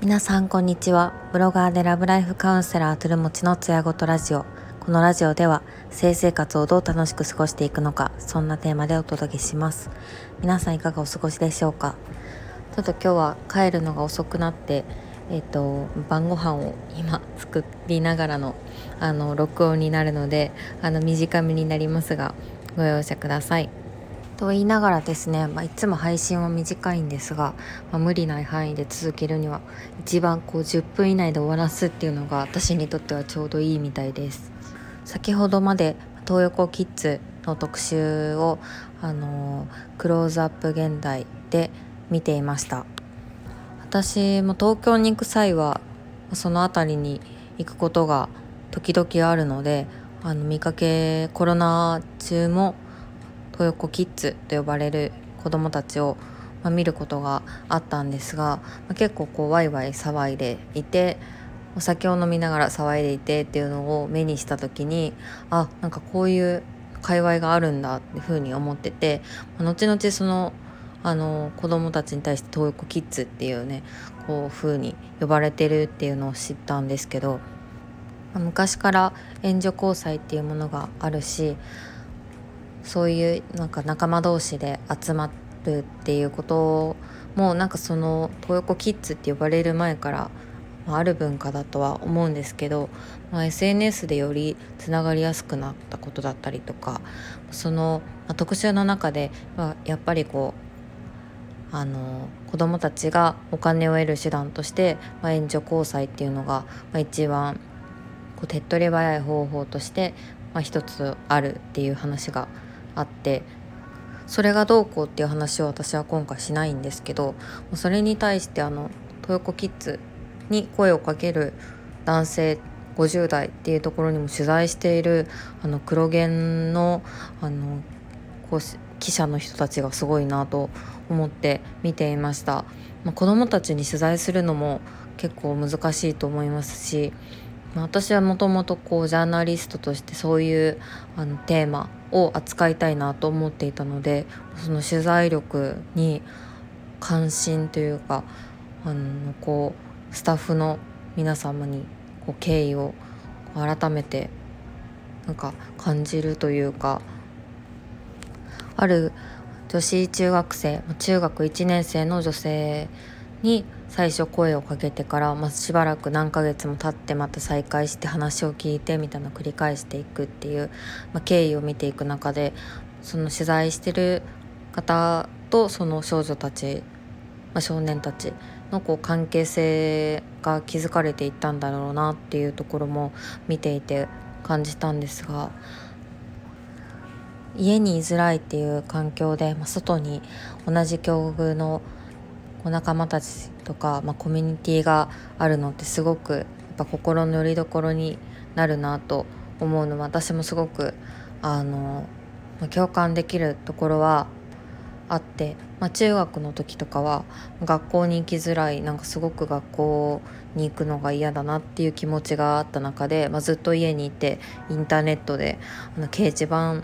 皆さんこんにちは。ブロガーでラブライフカウンセラートゥルモチのつやごとラジオ。このラジオでは性生活をどう楽しく過ごしていくのかそんなテーマでお届けします。皆さんいかがお過ごしでしょうか？ちょっと今日は帰るのが遅くなってえっ、と晩ご飯を今作りながらのあの録音になるのであの短めになりますがご容赦ください。と言いながらですね、まあ、いつも配信は短いんですが、まあ、無理ない範囲で続けるには一番こう10分以内で終わらすっていうのが私にとってはちょうどいいみたいです。先ほどまで東横キッズの特集をあのクローズアップ現代で見ていました。私も東京に行く際はその辺りに行くことが時々あるのであの見かけコロナ中もトヨコキッズと呼ばれる子どもたちを、まあ、見ることがあったんですが、まあ、結構こうワイワイ騒いでいてお酒を飲みながら騒いでいてっていうのを目にした時にあなんかこういう界隈があるんだっていうふうに思ってて、まあ、後々そのあの子供たちに対して東横キッズっていうねこう風に呼ばれてるっていうのを知ったんですけど昔から援助交際っていうものがあるしそういうなんか仲間同士で集まるっていうこともなんかその東横キッズって呼ばれる前からある文化だとは思うんですけど、まあ、SNS でよりつながりやすくなったことだったりとかその、まあ、特集の中で、まあ、やっぱりこうあの子どもたちがお金を得る手段として、まあ、援助交際っていうのが、まあ、一番こう手っ取り早い方法として、まあ、一つあるっていう話があってそれがどうこうっていう話を私は今回しないんですけどそれに対してあのトヨコキッズに声をかける男性50代っていうところにも取材しているあの黒源のあのこう記者の人たちがすごいなと思って見ていました、まあ、子どもたちに取材するのも結構難しいと思いますし私はもともとこうジャーナリストとしてそういうあのテーマを扱いたいなと思っていたのでその取材力に関心というかあのこうスタッフの皆様にこう敬意を改めてなんか感じるというかある女子中学生中学1年生の女性に最初声をかけてから、まあ、しばらく何ヶ月も経ってまた再会して話を聞いてみたいな繰り返していくっていう、まあ、経緯を見ていく中でその取材してる方とその少女たち、まあ、少年たちのこう関係性が築かれていったんだろうなっていうところも見ていて感じたんですが家に居づらいっていう環境で、まあ、外に同じ境遇のお仲間たちとか、まあ、コミュニティがあるのってすごくやっぱ心の拠り所になるなと思うのは私もすごくあの、ま、共感できるところはあって、まあ、中学の時とかは学校に行きづらいなんかすごく学校に行くのが嫌だなっていう気持ちがあった中で、まあ、ずっと家にいてインターネットであの掲示板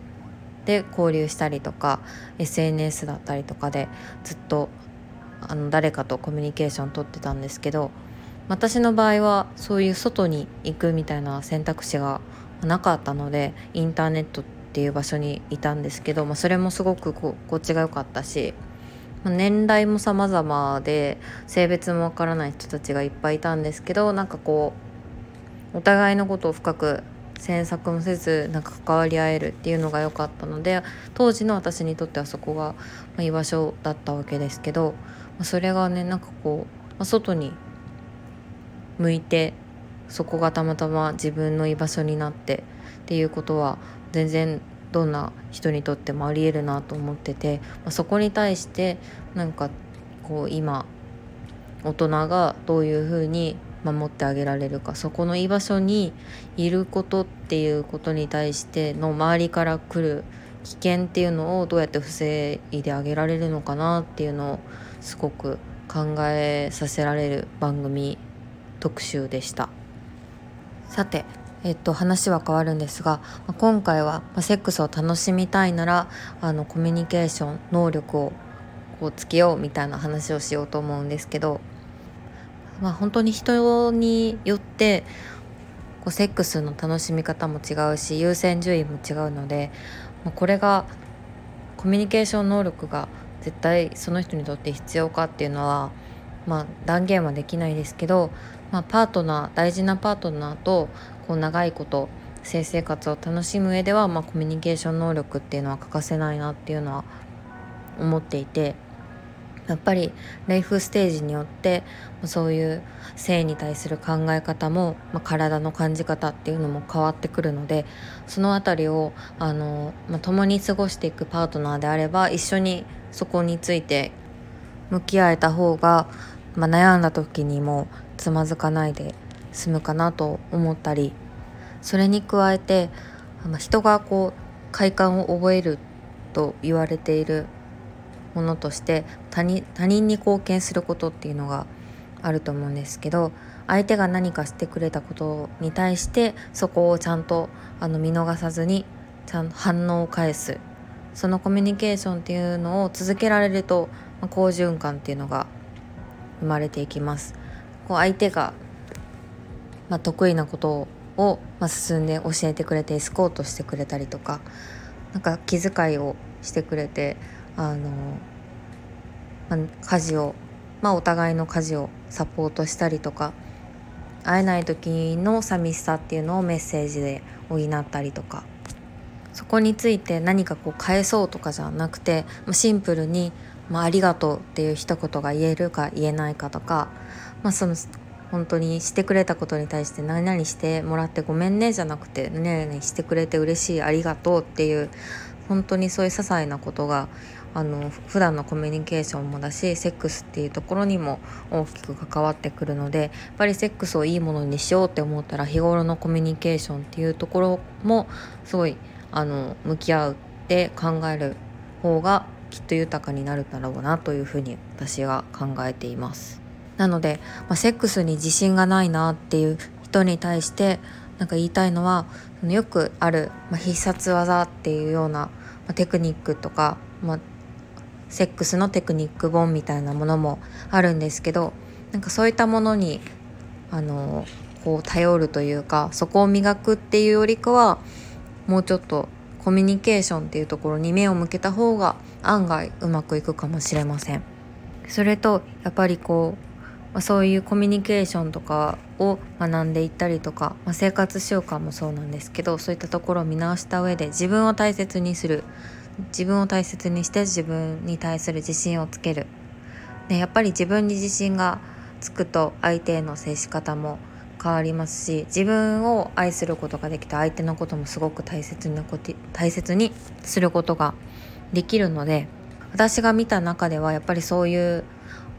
で交流したりとか SNS だったりとかでずっとあの誰かとコミュニケーション取ってたんですけど私の場合はそういう外に行くみたいな選択肢がなかったのでインターネットっていう場所にいたんですけど、まあ、それもすごく心地が良かったし、まあ、年代も様々で性別もわからない人たちがいっぱいいたんですけどなんかこうお互いのことを深く詮索もせずなんか関わり合えるっていうのが良かったので当時の私にとってはそこが居場所だったわけですけどまそれがねなんかこう外に向いてそこがたまたま自分の居場所になってっていうことは全然どんな人にとってもありえるなと思ってて、ま、そこに対してなんかこう今大人がどういうふうに守ってあげられるかそこの居場所にいることっていうことに対しての周りから来る危険っていうのをどうやって防いであげられるのかなっていうのをすごく考えさせられる番組特集でした。さてえっと、話は変わるんですが今回はセックスを楽しみたいならあのコミュニケーション能力をこうつけようみたいな話をしようと思うんですけど、まあ、本当に人によってこうセックスの楽しみ方も違うし優先順位も違うので、まあ、これがコミュニケーション能力が絶対その人にとって必要かっていうのは、まあ、断言はできないですけど、まあ、パートナー大事なパートナーとこう長いこと性生活を楽しむ上では、まあ、コミュニケーション能力っていうのは欠かせないなっていうのは思っていてやっぱりライフステージによってそういう性に対する考え方も、まあ、体の感じ方っていうのも変わってくるのでその辺りをあの、まあ、共に過ごしていくパートナーであれば一緒にそこについて向き合えた方が、まあ、悩んだ時にもつまずかないで済むかなと思ったりそれに加えて人がこう快感を覚えると言われているものとして他人他人に貢献することっていうのがあると思うんですけど相手が何かしてくれたことに対してそこをちゃんとあの見逃さずにちゃんと反応を返す。そのコミュニケーションっていうのを続けられると、まあ、好循環っていうのが生まれていきます。こう相手がまあ、得意なことを、まあ、進んで教えてくれてエスコートしてくれたりとかなんか気遣いをしてくれてあの、まあ、家事を、まあ、お互いの家事をサポートしたりとか会えない時の寂しさっていうのをメッセージで補ったりとかそこについて何かこう返そうとかじゃなくてシンプルに「まあ、ありがとう」っていう一言が言えるか言えないかとか、まあ、その本当にしてくれたことに対して何々してもらってごめんねじゃなくて何々してくれて嬉しいありがとうっていう本当にそういう些細なことがあの普段のコミュニケーションもだしセックスっていうところにも大きく関わってくるのでやっぱりセックスをいいものにしようって思ったら日頃のコミュニケーションっていうところもすごいあの向き合うって考える方がきっと豊かになるだろうなというふうに私は考えています。なので、まあ、セックスに自信がないなっていう人に対してなんか言いたいのはよくある、まあ、必殺技っていうような、まあ、テクニックとか、まあ、セックスのテクニック本みたいなものもあるんですけどなんかそういったものにあのこう頼るというかそこを磨くっていうよりかはもうちょっとコミュニケーションっていうところに目を向けた方が案外うまくいくかもしれません。それとやっぱりこう、そういうコミュニケーションとかを学んでいったりとか、まあ、生活習慣もそうなんですけどそういったところを見直した上で自分を大切にする自分を大切にして自分に対する自信をつける、ね、やっぱり自分に自信がつくと相手への接し方も変わりますし自分を愛することができた相手のこともすごく大切なこと大切にすることができるので私が見た中ではやっぱりそういう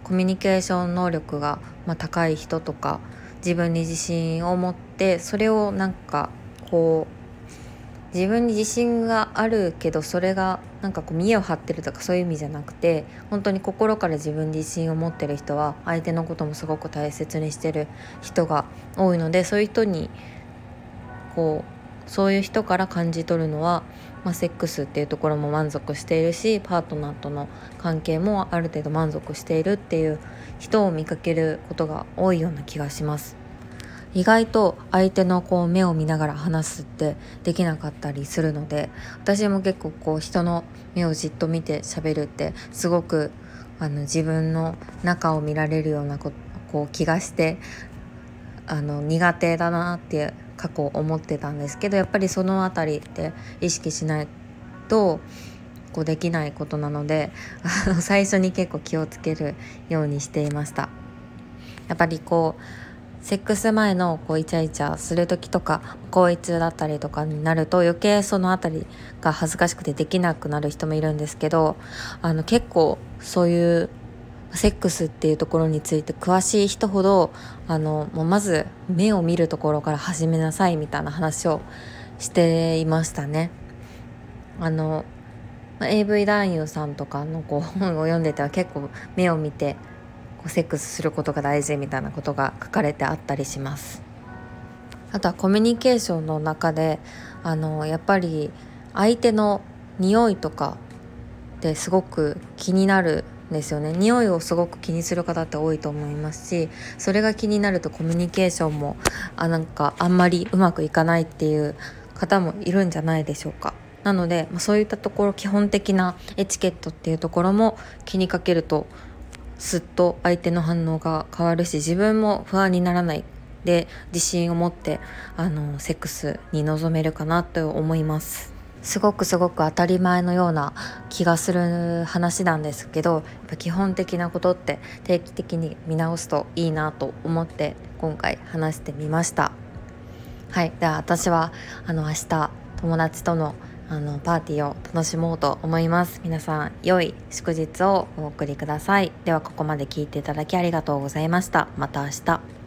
コミュニケーション能力が、ま、高い人とか自分に自信を持ってそれをなんかこう自分に自信があるけどそれがなんかこう見栄を張ってるとかそういう意味じゃなくて本当に心から自分に自信を持ってる人は相手のこともすごく大切にしてる人が多いのでそういう人にこうそういう人から感じ取るのはまあ、セックスっていうところも満足しているしパートナーとの関係もある程度満足しているっていう人を見かけることが多いような気がします。意外と相手のこう目を見ながら話すってできなかったりするので私も結構こう人の目をじっと見て喋るってすごくあの自分の中を見られるようなこう気がしてあの苦手だなって過去思ってたんですけどやっぱりその辺りって意識しないとこうできないことなのであの最初に結構気をつけるようにしていました。やっぱりこうセックス前のこうイチャイチャする時とか行為中だったりとかになると余計その辺りが恥ずかしくてできなくなる人もいるんですけどあの結構そういうセックスっていうところについて詳しい人ほどあのもうまず目を見るところから始めなさいみたいな話をしていましたね。あの AV 男優さんとかのこう本を読んでては結構目を見てこうセックスすることが大事みたいなことが書かれてあったりします。あとはコミュニケーションの中であのやっぱり相手の匂いとかってすごく気になるんですよね匂いをすごく気にする方って多いと思いますしそれが気になるとコミュニケーションもあなんかあんまりうまくいかないっていう方もいるんじゃないでしょうか。なので、まそういったところ基本的なエチケットっていうところも気にかけるとすっと相手の反応が変わるし自分も不安にならないで自信を持ってあのセックスに臨めるかなと思います。すごくすごく当たり前のような気がする話なんですけどやっぱ基本的なことって定期的に見直すといいなと思って今回話してみました。はい。では私はあの明日友達とのあのパーティーを楽しもうと思います。皆さん良い祝日をお送りください。ではここまで聞いていただきありがとうございました。また明日。